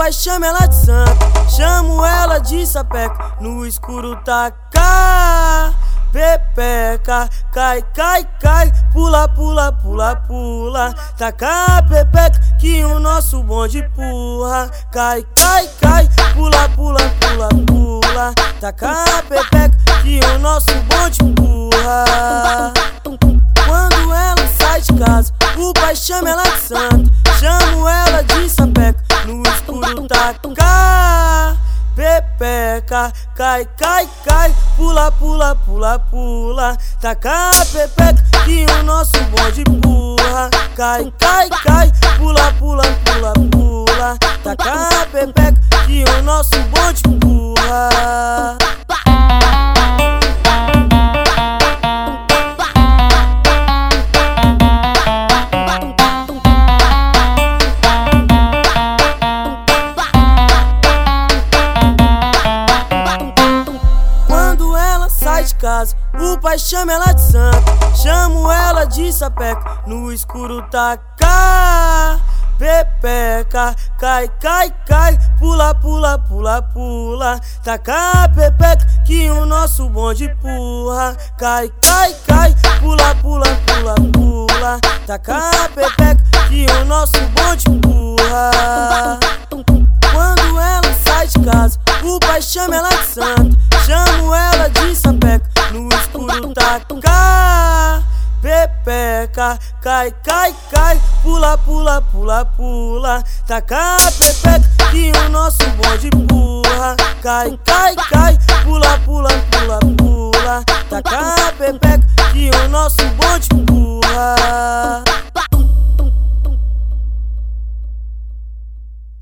pai chama ela de santa, chamo ela de sapeca, no escuro taca. Pepeca, cai, cai, cai, pula, pula, pula, pula. Taca pepeca que o nosso bonde pula. Cai, cai, cai, pula, pula, pula, pula. Taca pepeca que o nosso bonde pula. Quando ela sai de casa, o pai chama ela de santa. Taca pepeca, cai, cai, cai, pula, pula, pula, pula, taca pepeca que o nosso bonde pula, cai, cai, cai, pula, pula, de casa, o pai chama ela de santa, chamo ela de sapeca, no escuro taca. Pepeca, cai, cai, cai, pula, pula, pula, pula, taca pepeca que o nosso bonde pula, cai, cai, cai, pula, pula, pula, pula, taca pepeca que o nosso o pai chama ela de santa, chamo ela de sapeca, no escuro taca. Pepeca, cai, cai, cai, pula, pula, pula, pula, taca pepeca que o nosso bonde pula, cai, cai, cai, pula, pula, pula, pula, taca pepeca que o nosso bonde.